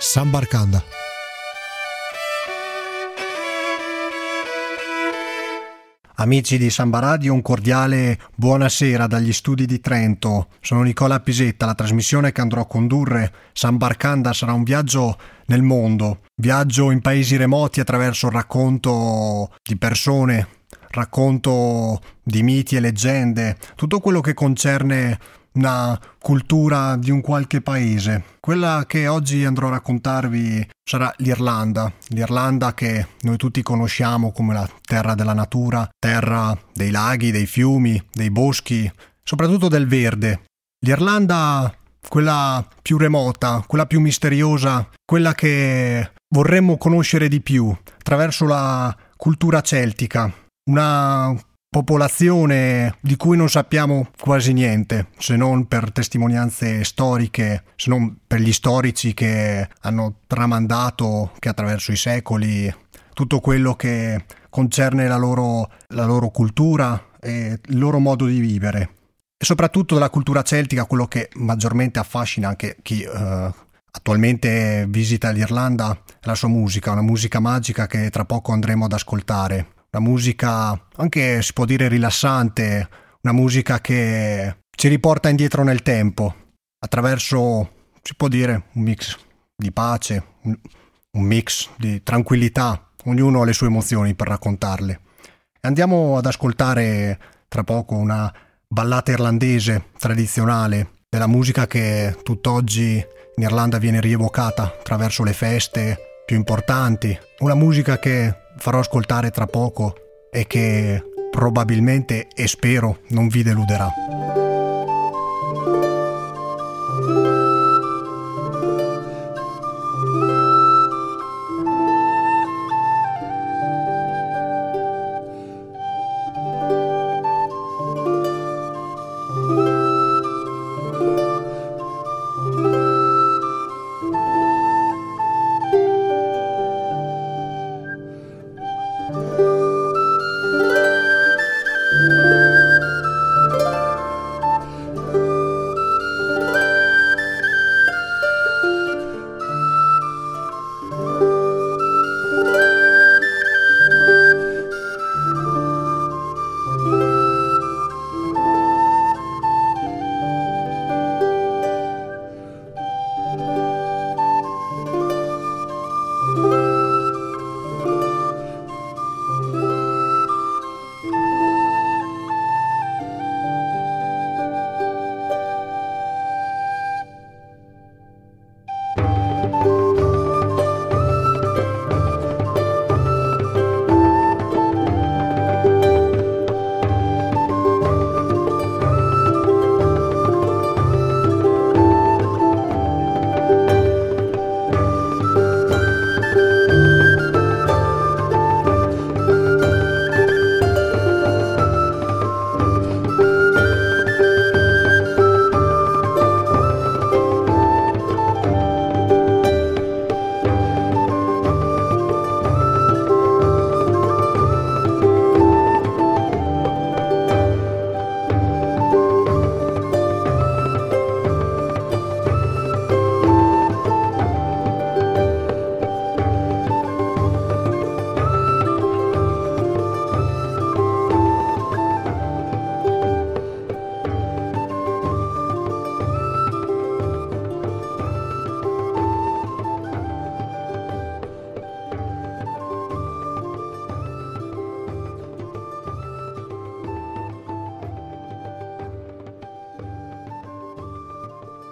San Barcanda. Amici di Samba Radio, un cordiale buonasera dagli studi di Trento. Sono Nicola Pisetta, la trasmissione che andrò a condurre, San Barcanda, sarà un viaggio nel mondo, viaggio in paesi remoti attraverso il racconto di persone, racconto di miti e leggende, tutto quello che concerne una cultura di un qualche paese. Quella che oggi andrò a raccontarvi sarà l'Irlanda, l'Irlanda che noi tutti conosciamo come la terra della natura, terra dei laghi, dei fiumi, dei boschi, soprattutto del verde. L'Irlanda, quella più remota, quella più misteriosa, quella che vorremmo conoscere di più attraverso la cultura celtica, una popolazione di cui non sappiamo quasi niente, se non per testimonianze storiche, se non per gli storici che hanno tramandato che attraverso i secoli tutto quello che concerne la loro, la loro cultura e il loro modo di vivere. E soprattutto della cultura celtica, quello che maggiormente affascina anche chi eh, attualmente visita l'Irlanda, la sua musica, una musica magica che tra poco andremo ad ascoltare una musica anche si può dire rilassante, una musica che ci riporta indietro nel tempo attraverso, si può dire, un mix di pace, un, mix di tranquillità, ognuno ha le sue emozioni per raccontarle. Andiamo ad ascoltare tra poco una ballata irlandese tradizionale della musica che tutt'oggi in Irlanda viene rievocata attraverso le feste più importanti, una musica che farò ascoltare tra poco e che probabilmente e spero non vi deluderà.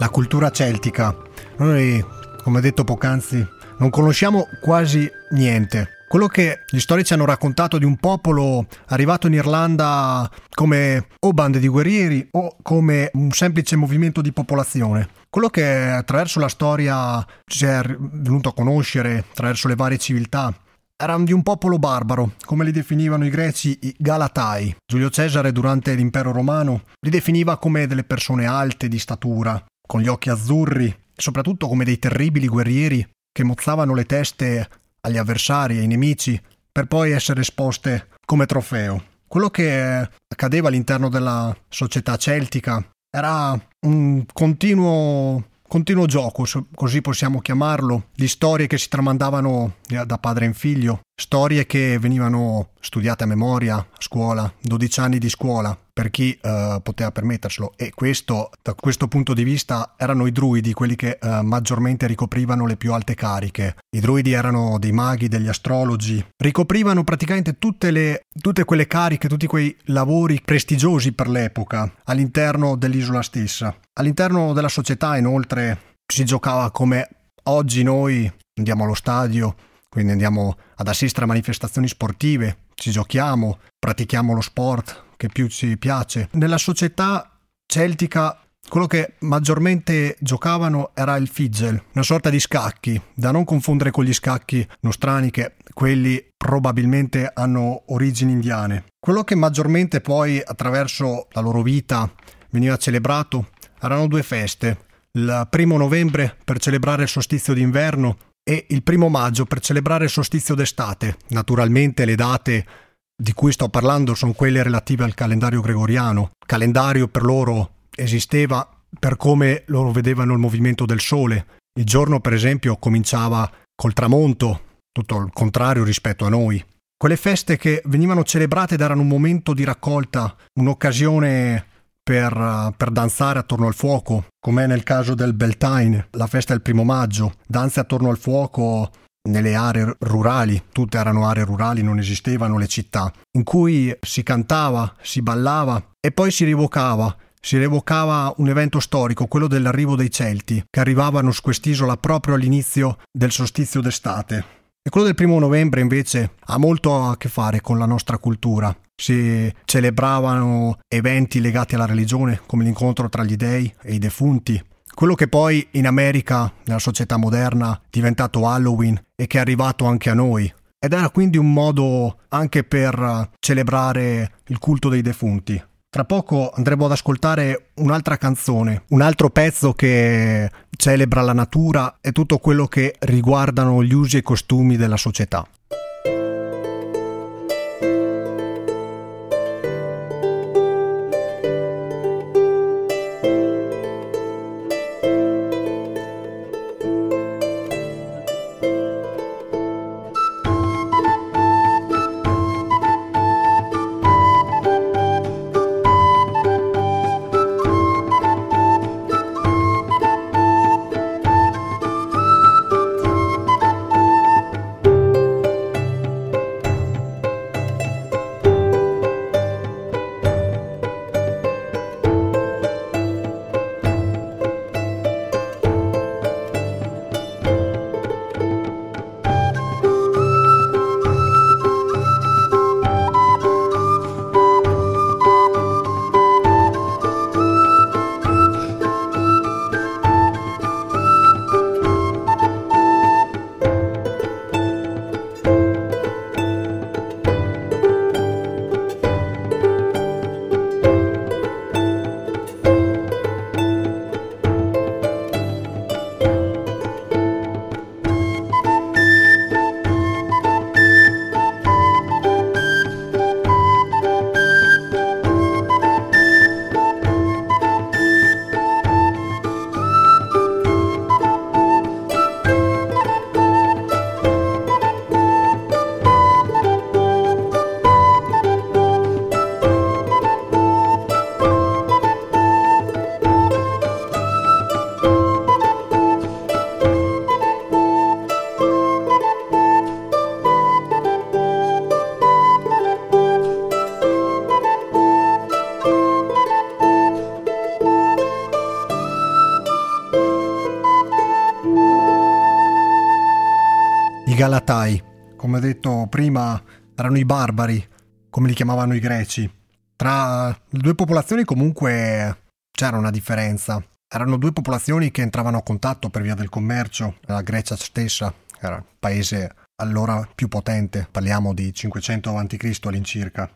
La cultura celtica. Noi, come detto poc'anzi, non conosciamo quasi niente. Quello che gli storici hanno raccontato di un popolo arrivato in Irlanda come o bande di guerrieri o come un semplice movimento di popolazione. Quello che attraverso la storia si è venuto a conoscere, attraverso le varie civiltà, era di un popolo barbaro, come li definivano i greci i Galatai. Giulio Cesare durante l'impero romano li definiva come delle persone alte di statura, con gli occhi azzurri, soprattutto come dei terribili guerrieri che mozzavano le teste agli avversari, ai nemici, per poi essere esposte come trofeo. Quello che accadeva all'interno della società celtica era un continuo continuo gioco, così possiamo chiamarlo, di storie che si tramandavano da padre in figlio, storie che venivano studiate a memoria a scuola, 12 anni di scuola, per chi uh, poteva permetterselo. E questo da questo punto di vista erano i druidi quelli che uh, maggiormente ricoprivano le più alte cariche. I druidi erano dei maghi degli astrologi. Ricoprivano praticamente tutte, le, tutte quelle cariche tutti quei lavori prestigiosi per l'epoca all'interno dell'isola stessa. All'interno della società inoltre si giocava come oggi noi andiamo allo stadio quindi andiamo ad assistere a manifestazioni sportive ci giochiamo pratichiamo lo sport che più ci piace. Nella società celtica quello che maggiormente giocavano era il fizzle, una sorta di scacchi, da non confondere con gli scacchi nostrani che quelli probabilmente hanno origini indiane. Quello che maggiormente poi attraverso la loro vita veniva celebrato erano due feste, il primo novembre per celebrare il solstizio d'inverno e il primo maggio per celebrare il solstizio d'estate. Naturalmente le date di cui sto parlando sono quelle relative al calendario gregoriano. Il calendario per loro esisteva per come loro vedevano il movimento del sole. Il giorno, per esempio, cominciava col tramonto, tutto il contrario rispetto a noi. Quelle feste che venivano celebrate ed erano un momento di raccolta, un'occasione per, per, danzare attorno al fuoco, come nel caso del Beltane, la festa del primo maggio, danze attorno al fuoco nelle aree rurali, tutte erano aree rurali, non esistevano le città, in cui si cantava, si ballava e poi si rievocava si rievocava un evento storico, quello dell'arrivo dei Celti, che arrivavano su quest'isola proprio all'inizio del solstizio d'estate. E quello del primo novembre invece ha molto a che fare con la nostra cultura. Si celebravano eventi legati alla religione, come l'incontro tra gli dei e i defunti, quello che poi in America, nella società moderna, è diventato Halloween e che è arrivato anche a noi. Ed era quindi un modo anche per celebrare il culto dei defunti. Tra poco andremo ad ascoltare un'altra canzone, un altro pezzo che celebra la natura e tutto quello che riguardano gli usi e costumi della società. Galatai. Come detto prima, erano i barbari, come li chiamavano i greci. Tra le due popolazioni comunque c'era una differenza. Erano due popolazioni che entravano a contatto per via del commercio. La Grecia stessa era il paese allora più potente, parliamo di 500 a.C. all'incirca.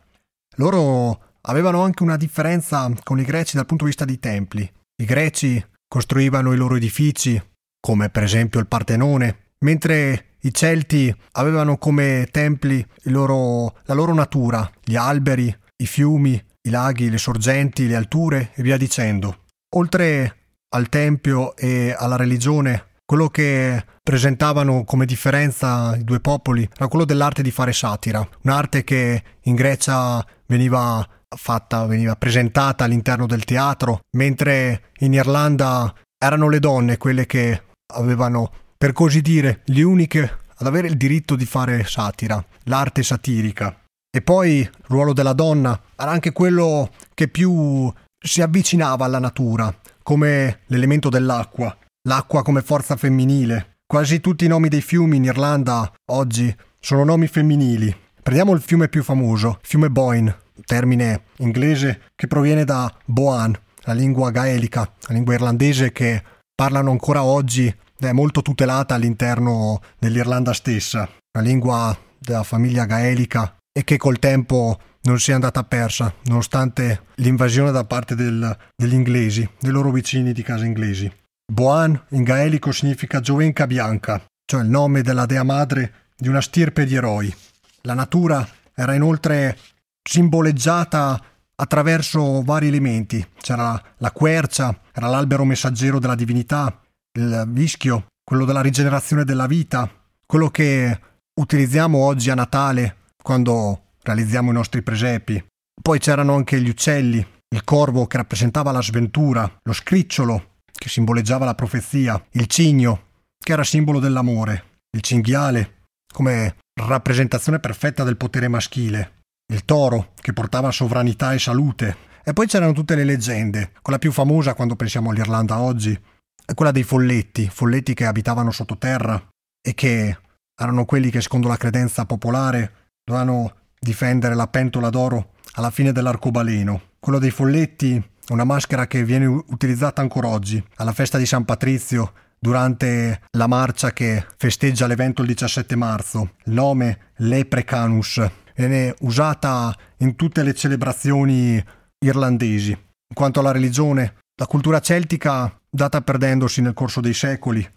Loro avevano anche una differenza con i greci dal punto di vista dei templi. I greci costruivano i loro edifici, come per esempio il Partenone, mentre i Celti avevano come templi loro, la loro natura, gli alberi, i fiumi, i laghi, le sorgenti, le alture e via dicendo. Oltre al tempio e alla religione, quello che presentavano come differenza i due popoli era quello dell'arte di fare satira, un'arte che in Grecia veniva fatta, veniva presentata all'interno del teatro, mentre in Irlanda erano le donne quelle che avevano, per così dire, le uniche ad avere il diritto di fare satira, l'arte satirica. E poi il ruolo della donna era anche quello che più si avvicinava alla natura, come l'elemento dell'acqua, l'acqua come forza femminile. Quasi tutti i nomi dei fiumi in Irlanda oggi sono nomi femminili. Prendiamo il fiume più famoso, fiume Boyne, termine inglese che proviene da Boan, la lingua gaelica, la lingua irlandese che parlano ancora oggi è molto tutelata all'interno dell'Irlanda stessa, una lingua della famiglia gaelica e che col tempo non si è andata persa, nonostante l'invasione da parte del, degli inglesi, dei loro vicini di casa inglesi. Boan in gaelico significa giovenca bianca, cioè il nome della dea madre di una stirpe di eroi. La natura era inoltre simboleggiata attraverso vari elementi. C'era la quercia, era l'albero messaggero della divinità, il vischio, quello della rigenerazione della vita, quello che utilizziamo oggi a Natale quando realizziamo i nostri presepi. Poi c'erano anche gli uccelli, il corvo che rappresentava la sventura, lo scricciolo che simboleggiava la profezia, il cigno che era simbolo dell'amore, il cinghiale come rappresentazione perfetta del potere maschile, il toro che portava sovranità e salute. E poi c'erano tutte le leggende, quella più famosa quando pensiamo all'Irlanda oggi, è quella dei folletti, folletti che abitavano sottoterra e che erano quelli che secondo la credenza popolare dovevano difendere la pentola d'oro alla fine dell'arcobaleno. Quello dei folletti è una maschera che viene utilizzata ancora oggi, alla festa di San Patrizio, durante la marcia che festeggia l'evento il 17 marzo. Il nome Leprecanus viene usata in tutte le celebrazioni irlandesi. In quanto alla religione, la cultura celtica data perdendosi nel corso dei secoli,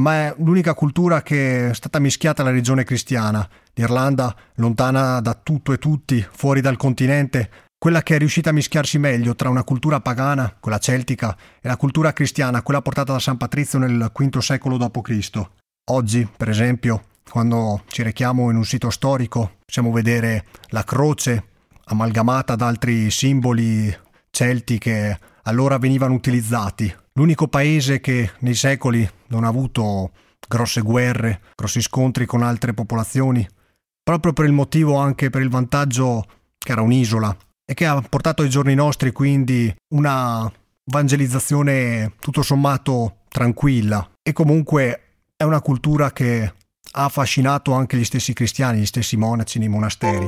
ma è l'unica cultura che è stata mischiata alla religione cristiana. L'Irlanda, lontana da tutto e tutti, fuori dal continente, quella che è riuscita a mischiarsi meglio tra una cultura pagana, quella celtica, e la cultura cristiana, quella portata da San Patrizio nel V secolo d.C. Oggi, per esempio, quando ci rechiamo in un sito storico, possiamo vedere la croce amalgamata ad altri simboli celti che allora venivano utilizzati L'unico paese che nei secoli non ha avuto grosse guerre, grossi scontri con altre popolazioni, proprio per il motivo anche per il vantaggio che era un'isola e che ha portato ai giorni nostri quindi una evangelizzazione tutto sommato tranquilla e comunque è una cultura che ha affascinato anche gli stessi cristiani, gli stessi monaci nei monasteri.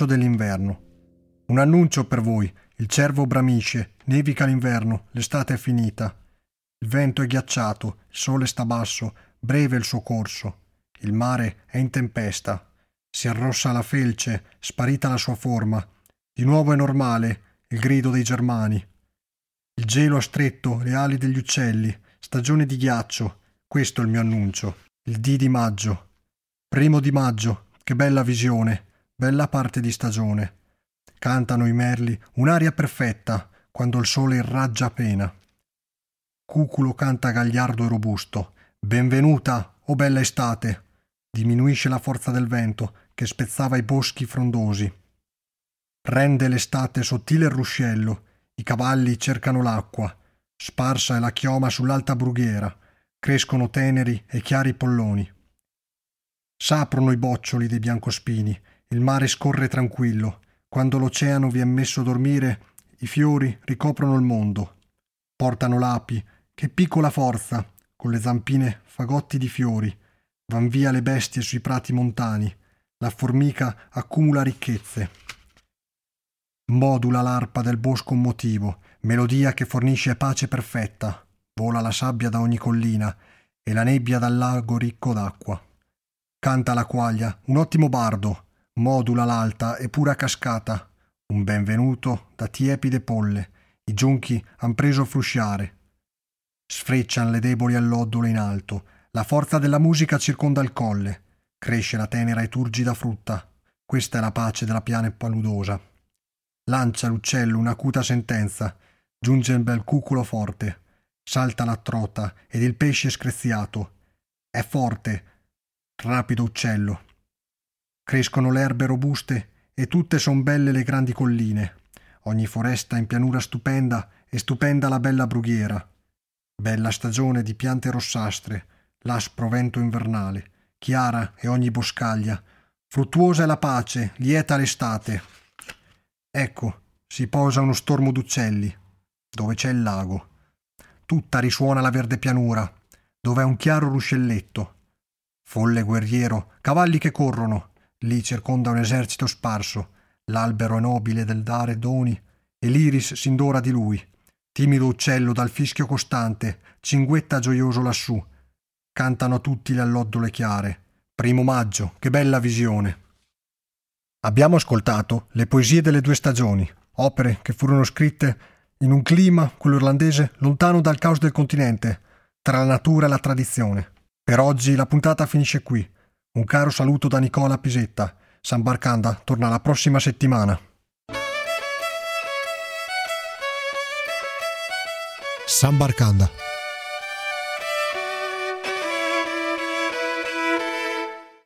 L'annuncio dell'inverno. Un annuncio per voi. Il cervo bramisce, nevica l'inverno, l'estate è finita. Il vento è ghiacciato, il sole sta basso, breve il suo corso. Il mare è in tempesta. Si arrossa la felce, sparita la sua forma. Di nuovo è normale il grido dei germani. Il gelo ha stretto le ali degli uccelli, stagione di ghiaccio. Questo è il mio annuncio. Il D di maggio. Primo di maggio, che bella visione, bella parte di stagione. Cantano i merli un'aria perfetta quando il sole irraggia appena. Cuculo canta gagliardo e robusto. Benvenuta, o oh bella estate. Diminuisce la forza del vento che spezzava i boschi frondosi. Rende l'estate sottile il ruscello, i cavalli cercano l'acqua, sparsa è la chioma sull'alta brughiera, crescono teneri e chiari polloni. S'aprono i boccioli dei biancospini, il mare scorre tranquillo, quando l'oceano vi è messo a dormire, i fiori ricoprono il mondo. Portano l'api, che piccola forza, con le zampine fagotti di fiori, van via le bestie sui prati montani, la formica accumula ricchezze. Modula l'arpa del bosco un motivo, melodia che fornisce pace perfetta, vola la sabbia da ogni collina e la nebbia dal lago ricco d'acqua. Canta la quaglia, un ottimo bardo, modula l'alta e pura cascata. Un benvenuto da tiepide polle, i giunchi han preso a frusciare. Sfreccian le deboli allodole in alto, la forza della musica circonda il colle, cresce la tenera e turgida frutta. Questa è la pace della piana paludosa. Lancia l'uccello un'acuta sentenza, giunge il bel cuculo forte, salta la trota ed il pesce screziato. È forte, rapido uccello. Crescono le erbe robuste e tutte son belle le grandi colline. Ogni foresta in pianura stupenda e stupenda la bella brughiera. Bella stagione di piante rossastre, l'aspro vento invernale, chiara è ogni boscaglia, fruttuosa è la pace, lieta l'estate. Ecco, si posa uno stormo d'uccelli, dove c'è il lago. Tutta risuona la verde pianura, dove è un chiaro ruscelletto Folle guerriero, cavalli che corrono, lì circonda un esercito sparso, l'albero è nobile del dare doni, e l'iris s'indora di lui. Timido uccello dal fischio costante, cinguetta gioioso lassù. Cantano tutti le alloddole chiare. Primo maggio, che bella visione. Abbiamo ascoltato le poesie delle due stagioni, opere che furono scritte in un clima, quello irlandese, lontano dal caos del continente, tra la natura e la tradizione. Per oggi la puntata finisce qui. Un caro saluto da Nicola Pisetta. San Barcanda torna la prossima settimana. San Barcanda